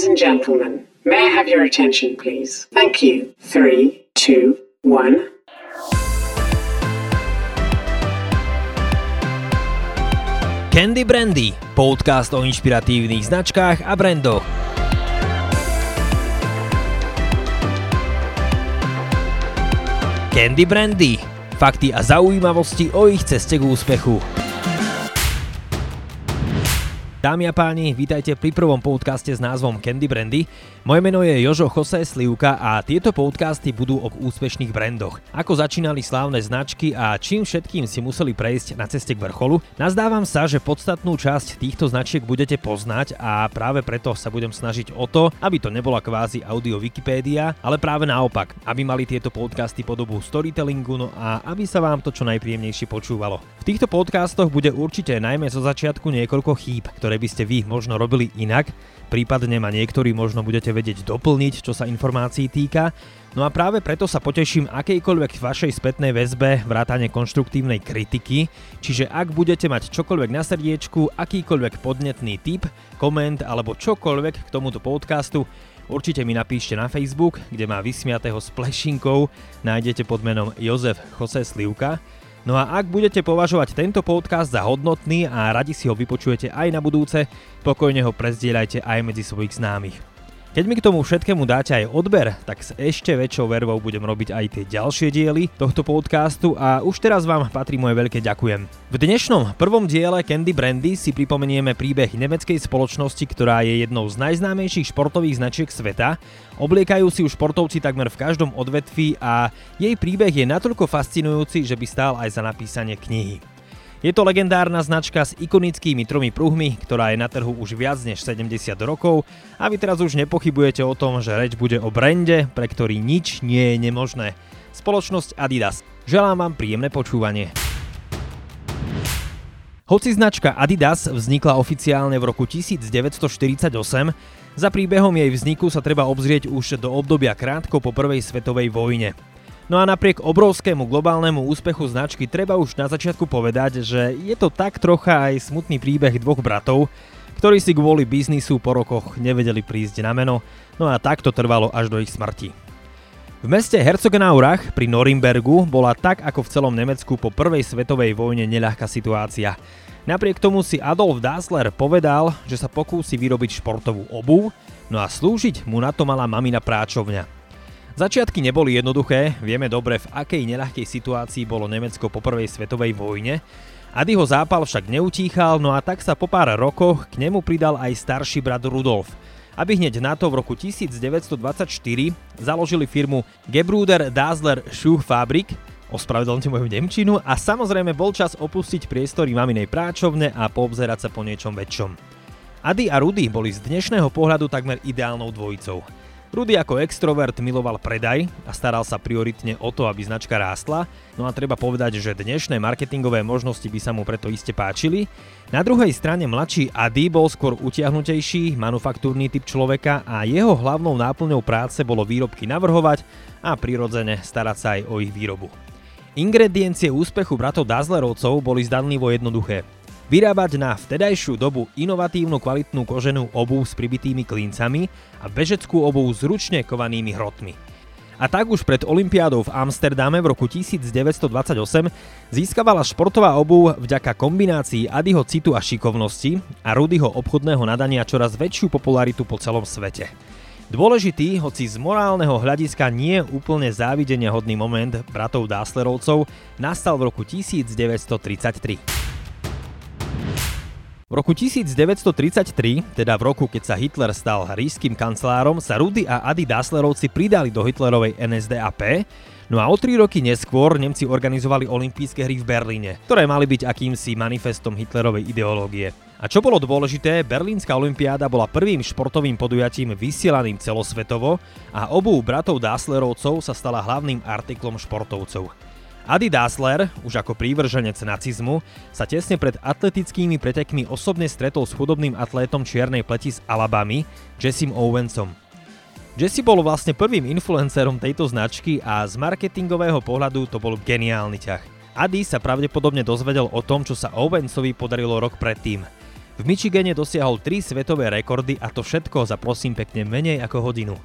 Ladies and gentlemen, may I have your attention, please? Thank you. Three, two, one. Candy Brandy, podcast o inšpiratívnych značkách a brandoch. Candy Brandy, fakty a zaujímavosti o ich ceste k úspechu. Dámy a páni, vítajte pri prvom podcaste s názvom Candy Brandy. Moje meno je Jožo Jose Slivka a tieto podcasty budú o úspešných brandoch. Ako začínali slávne značky a čím všetkým si museli prejsť na ceste k vrcholu. Nazdávam sa, že podstatnú časť týchto značiek budete poznať a práve preto sa budem snažiť o to, aby to nebola kvázi audio Wikipédia, ale práve naopak, aby mali tieto podcasty podobu storytellingu no a aby sa vám to čo najpríjemnejšie počúvalo. V týchto podcastoch bude určite najmä zo začiatku niekoľko chýb, ktoré ktoré by ste vy možno robili inak, prípadne ma niektorí možno budete vedieť doplniť, čo sa informácií týka. No a práve preto sa poteším akejkoľvek vašej spätnej väzbe, vrátane konštruktívnej kritiky, čiže ak budete mať čokoľvek na srdiečku, akýkoľvek podnetný tip, koment alebo čokoľvek k tomuto podcastu, určite mi napíšte na Facebook, kde má vysmiatého s plešinkou, nájdete pod menom Jozef Jose Slivka. No a ak budete považovať tento podcast za hodnotný a radi si ho vypočujete aj na budúce, pokojne ho prezdieľajte aj medzi svojich známych. Keď mi k tomu všetkému dáte aj odber, tak s ešte väčšou vervou budem robiť aj tie ďalšie diely tohto podcastu a už teraz vám patrí moje veľké ďakujem. V dnešnom prvom diele Candy Brandy si pripomenieme príbeh nemeckej spoločnosti, ktorá je jednou z najznámejších športových značiek sveta. Obliekajú si už športovci takmer v každom odvetví a jej príbeh je natoľko fascinujúci, že by stál aj za napísanie knihy. Je to legendárna značka s ikonickými tromi pruhmi, ktorá je na trhu už viac než 70 rokov a vy teraz už nepochybujete o tom, že reč bude o brande, pre ktorý nič nie je nemožné. Spoločnosť Adidas. Želám vám príjemné počúvanie. Hoci značka Adidas vznikla oficiálne v roku 1948, za príbehom jej vzniku sa treba obzrieť už do obdobia krátko po prvej svetovej vojne. No a napriek obrovskému globálnemu úspechu značky treba už na začiatku povedať, že je to tak trocha aj smutný príbeh dvoch bratov, ktorí si kvôli biznisu po rokoch nevedeli prísť na meno, no a tak to trvalo až do ich smrti. V meste Herzogenaurach pri Norimbergu bola tak ako v celom Nemecku po prvej svetovej vojne neľahká situácia. Napriek tomu si Adolf Dassler povedal, že sa pokúsi vyrobiť športovú obu, no a slúžiť mu na to mala mamina práčovňa. Začiatky neboli jednoduché, vieme dobre v akej neľahkej situácii bolo Nemecko po prvej svetovej vojne. Adyho zápal však neutíchal, no a tak sa po pár rokoch k nemu pridal aj starší brat Rudolf. Aby hneď na to v roku 1924 založili firmu Gebruder Dassler Schuhfabrik, ospravedlňte moju Nemčinu, a samozrejme bol čas opustiť priestory maminej práčovne a poobzerať sa po niečom väčšom. Ady a Rudy boli z dnešného pohľadu takmer ideálnou dvojicou. Rudy ako extrovert miloval predaj a staral sa prioritne o to, aby značka rástla, no a treba povedať, že dnešné marketingové možnosti by sa mu preto iste páčili. Na druhej strane mladší Ady bol skôr utiahnutejší, manufaktúrny typ človeka a jeho hlavnou náplňou práce bolo výrobky navrhovať a prirodzene starať sa aj o ich výrobu. Ingrediencie úspechu bratov Dazzlerovcov boli zdanlivo jednoduché. Vyrábať na vtedajšiu dobu inovatívnu kvalitnú koženú obu s pribitými klincami a bežeckú obu s ručne kovanými hrotmi. A tak už pred Olympiádou v Amsterdame v roku 1928 získavala športová obu vďaka kombinácii Adyho citu a šikovnosti a Rudyho obchodného nadania čoraz väčšiu popularitu po celom svete. Dôležitý, hoci z morálneho hľadiska nie úplne závidenia hodný moment bratov Dasslerovcov, nastal v roku 1933. V roku 1933, teda v roku, keď sa Hitler stal ríským kancelárom, sa Rudy a Adi Dasslerovci pridali do Hitlerovej NSDAP, no a o tri roky neskôr Nemci organizovali olympijské hry v Berlíne, ktoré mali byť akýmsi manifestom Hitlerovej ideológie. A čo bolo dôležité, Berlínska olympiáda bola prvým športovým podujatím vysielaným celosvetovo a obu bratov Dasslerovcov sa stala hlavným artiklom športovcov. Adi Dassler, už ako prívrženec nacizmu, sa tesne pred atletickými pretekmi osobne stretol s chudobným atlétom čiernej pleti z Alabamy, Jessim Owensom. Jesse bol vlastne prvým influencerom tejto značky a z marketingového pohľadu to bol geniálny ťah. Adi sa pravdepodobne dozvedel o tom, čo sa Owensovi podarilo rok predtým. V Michigane dosiahol 3 svetové rekordy a to všetko za prosím pekne menej ako hodinu.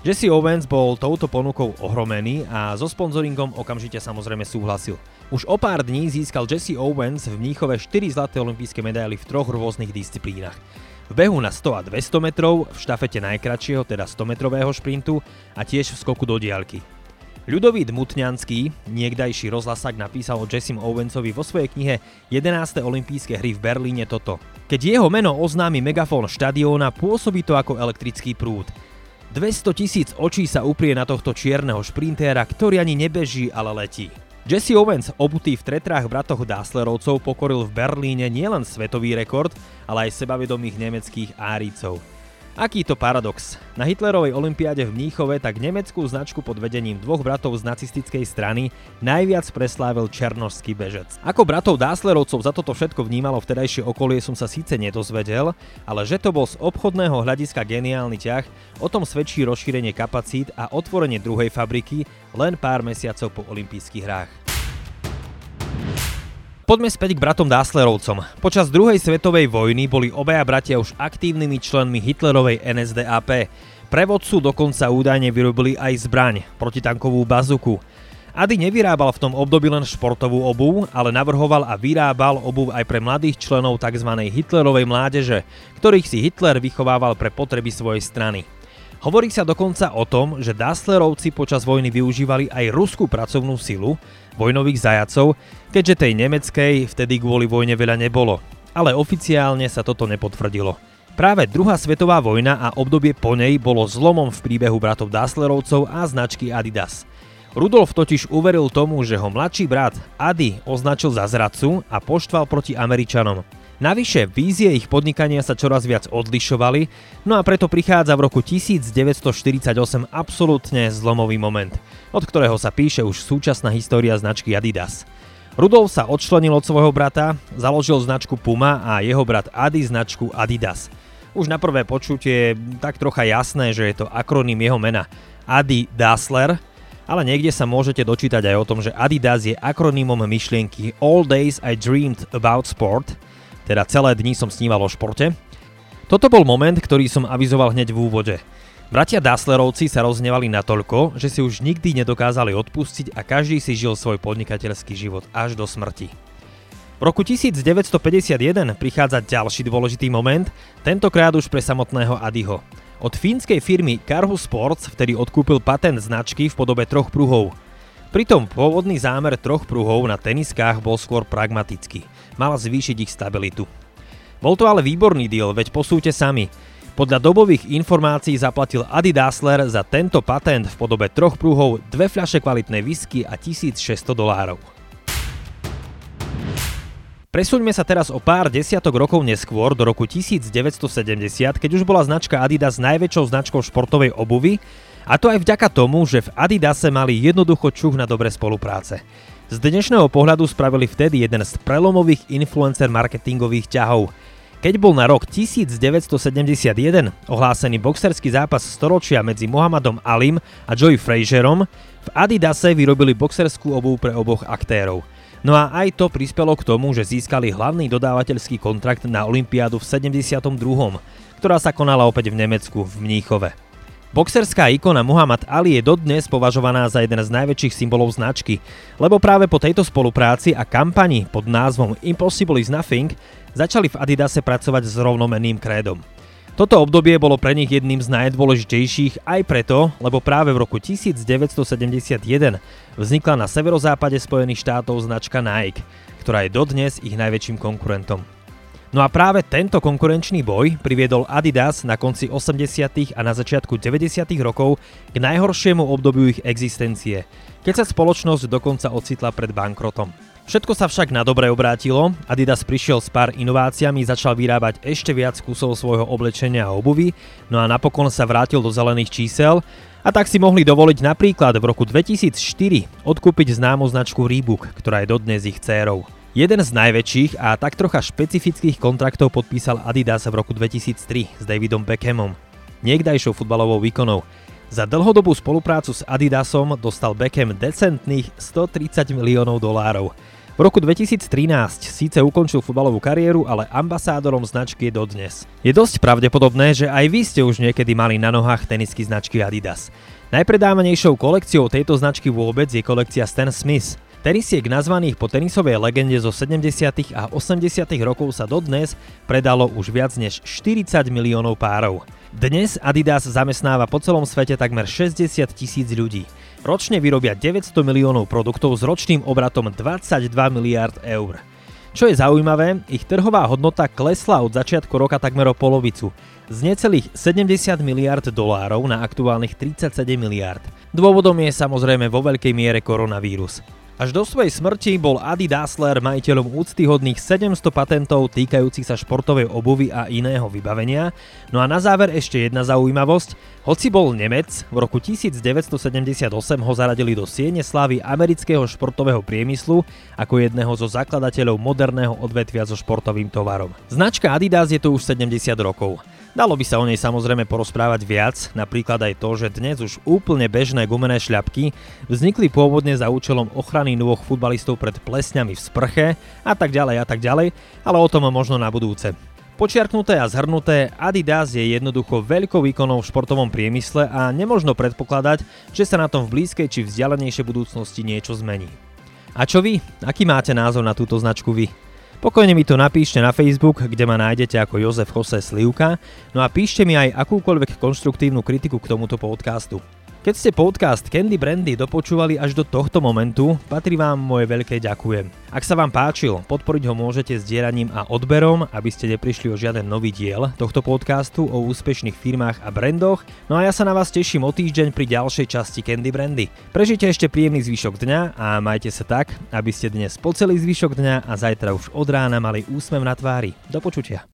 Jesse Owens bol touto ponukou ohromený a so sponzoringom okamžite samozrejme súhlasil. Už o pár dní získal Jesse Owens v Mníchove 4 zlaté olympijské medaily v troch rôznych disciplínach. V behu na 100 a 200 metrov, v štafete najkračšieho, teda 100 metrového šprintu a tiež v skoku do diaľky. Ľudovít Mutňanský, niekdajší rozhlasák, napísal o Jessim Owensovi vo svojej knihe 11. olympijské hry v Berlíne toto. Keď jeho meno oznámi megafón štadióna, pôsobí to ako elektrický prúd. 200 tisíc očí sa uprie na tohto čierneho šprintéra, ktorý ani nebeží, ale letí. Jesse Owens, obutý v tretrách bratoch Dasslerovcov, pokoril v Berlíne nielen svetový rekord, ale aj sebavedomých nemeckých árícov. Aký to paradox. Na Hitlerovej olympiáde v Mníchove tak nemeckú značku pod vedením dvoch bratov z nacistickej strany najviac preslávil černožský bežec. Ako bratov Dáslerovcov za toto všetko vnímalo vtedajšie okolie som sa síce nedozvedel, ale že to bol z obchodného hľadiska geniálny ťah, o tom svedčí rozšírenie kapacít a otvorenie druhej fabriky len pár mesiacov po olympijských hrách. Poďme späť k bratom Dáslerovcom. Počas druhej svetovej vojny boli obaja bratia už aktívnymi členmi Hitlerovej NSDAP. Prevodcu dokonca údajne vyrobili aj zbraň, protitankovú bazuku. Ady nevyrábal v tom období len športovú obuv, ale navrhoval a vyrábal obuv aj pre mladých členov tzv. Hitlerovej mládeže, ktorých si Hitler vychovával pre potreby svojej strany. Hovorí sa dokonca o tom, že Dasslerovci počas vojny využívali aj ruskú pracovnú silu, vojnových zajacov, keďže tej nemeckej vtedy kvôli vojne veľa nebolo. Ale oficiálne sa toto nepotvrdilo. Práve druhá svetová vojna a obdobie po nej bolo zlomom v príbehu bratov Dasslerovcov a značky Adidas. Rudolf totiž uveril tomu, že ho mladší brat Adi označil za zradcu a poštval proti Američanom. Navyše, vízie ich podnikania sa čoraz viac odlišovali, no a preto prichádza v roku 1948 absolútne zlomový moment, od ktorého sa píše už súčasná história značky Adidas. Rudolf sa odčlenil od svojho brata, založil značku Puma a jeho brat Adi značku Adidas. Už na prvé počutie je tak trocha jasné, že je to akroným jeho mena Adi Dassler, ale niekde sa môžete dočítať aj o tom, že Adidas je akronymom myšlienky All Days I Dreamed About Sport – teda celé dni som sníval o športe. Toto bol moment, ktorý som avizoval hneď v úvode. Bratia Dasslerovci sa roznevali natoľko, že si už nikdy nedokázali odpustiť a každý si žil svoj podnikateľský život až do smrti. V roku 1951 prichádza ďalší dôležitý moment, tentokrát už pre samotného Adiho. Od fínskej firmy Karhu Sports vtedy odkúpil patent značky v podobe troch pruhov. Pritom pôvodný zámer troch pruhov na teniskách bol skôr pragmatický. Mal zvýšiť ich stabilitu. Bol to ale výborný deal, veď posúďte sami. Podľa dobových informácií zaplatil Adi Dassler za tento patent v podobe troch prúhov dve fľaše kvalitnej whisky a 1600 dolárov. Presuňme sa teraz o pár desiatok rokov neskôr do roku 1970, keď už bola značka Adidas najväčšou značkou športovej obuvy a to aj vďaka tomu, že v Adidase mali jednoducho čuch na dobré spolupráce. Z dnešného pohľadu spravili vtedy jeden z prelomových influencer marketingových ťahov. Keď bol na rok 1971 ohlásený boxerský zápas storočia medzi Muhammadom Alim a Joey Frazerom, v Adidase vyrobili boxerskú obuv pre oboch aktérov. No a aj to prispelo k tomu, že získali hlavný dodávateľský kontrakt na Olympiádu v 72., ktorá sa konala opäť v Nemecku, v Mníchove. Boxerská ikona Muhammad Ali je dodnes považovaná za jeden z najväčších symbolov značky, lebo práve po tejto spolupráci a kampani pod názvom Impossible is Nothing začali v Adidase pracovať s rovnomenným krédom. Toto obdobie bolo pre nich jedným z najdôležitejších aj preto, lebo práve v roku 1971 vznikla na severozápade Spojených štátov značka Nike, ktorá je dodnes ich najväčším konkurentom. No a práve tento konkurenčný boj priviedol Adidas na konci 80. a na začiatku 90. rokov k najhoršiemu obdobiu ich existencie, keď sa spoločnosť dokonca ocitla pred bankrotom. Všetko sa však na dobre obrátilo, Adidas prišiel s pár inováciami, začal vyrábať ešte viac kusov svojho oblečenia a obuvy, no a napokon sa vrátil do zelených čísel a tak si mohli dovoliť napríklad v roku 2004 odkúpiť známu značku Reebok, ktorá je dodnes ich dcérou. Jeden z najväčších a tak trocha špecifických kontraktov podpísal Adidas v roku 2003 s Davidom Beckhamom, niekdajšou futbalovou výkonou. Za dlhodobú spoluprácu s Adidasom dostal Beckham decentných 130 miliónov dolárov. V roku 2013 síce ukončil futbalovú kariéru, ale ambasádorom značky je dodnes. Je dosť pravdepodobné, že aj vy ste už niekedy mali na nohách tenisky značky Adidas. Najpredávanejšou kolekciou tejto značky vôbec je kolekcia Stan Smith. Tenisiek nazvaných po tenisovej legende zo 70. a 80. rokov sa dodnes predalo už viac než 40 miliónov párov. Dnes Adidas zamestnáva po celom svete takmer 60 tisíc ľudí. Ročne vyrobia 900 miliónov produktov s ročným obratom 22 miliard eur. Čo je zaujímavé, ich trhová hodnota klesla od začiatku roka takmer o polovicu, z necelých 70 miliard dolárov na aktuálnych 37 miliard. Dôvodom je samozrejme vo veľkej miere koronavírus. Až do svojej smrti bol Adi Dassler majiteľom úctyhodných 700 patentov týkajúcich sa športovej obuvy a iného vybavenia. No a na záver ešte jedna zaujímavosť. Hoci bol Nemec, v roku 1978 ho zaradili do siene slávy amerického športového priemyslu ako jedného zo zakladateľov moderného odvetvia so športovým tovarom. Značka Adidas je tu už 70 rokov. Dalo by sa o nej samozrejme porozprávať viac, napríklad aj to, že dnes už úplne bežné gumené šľapky vznikli pôvodne za účelom ochrany nôh futbalistov pred plesňami v sprche a tak ďalej a tak ďalej, ale o tom možno na budúce. Počiarknuté a zhrnuté, Adidas je jednoducho veľkou výkonou v športovom priemysle a nemožno predpokladať, že sa na tom v blízkej či vzdialenejšej budúcnosti niečo zmení. A čo vy? Aký máte názor na túto značku vy? Pokojne mi to napíšte na Facebook, kde ma nájdete ako Jozef Jose Slivka, no a píšte mi aj akúkoľvek konštruktívnu kritiku k tomuto podcastu. Keď ste podcast Candy Brandy dopočúvali až do tohto momentu, patrí vám moje veľké ďakujem. Ak sa vám páčil, podporiť ho môžete sdieraním a odberom, aby ste neprišli o žiaden nový diel tohto podcastu o úspešných firmách a brandoch. No a ja sa na vás teším o týždeň pri ďalšej časti Candy Brandy. Prežite ešte príjemný zvyšok dňa a majte sa tak, aby ste dnes po celý zvyšok dňa a zajtra už od rána mali úsmev na tvári. Do počutia.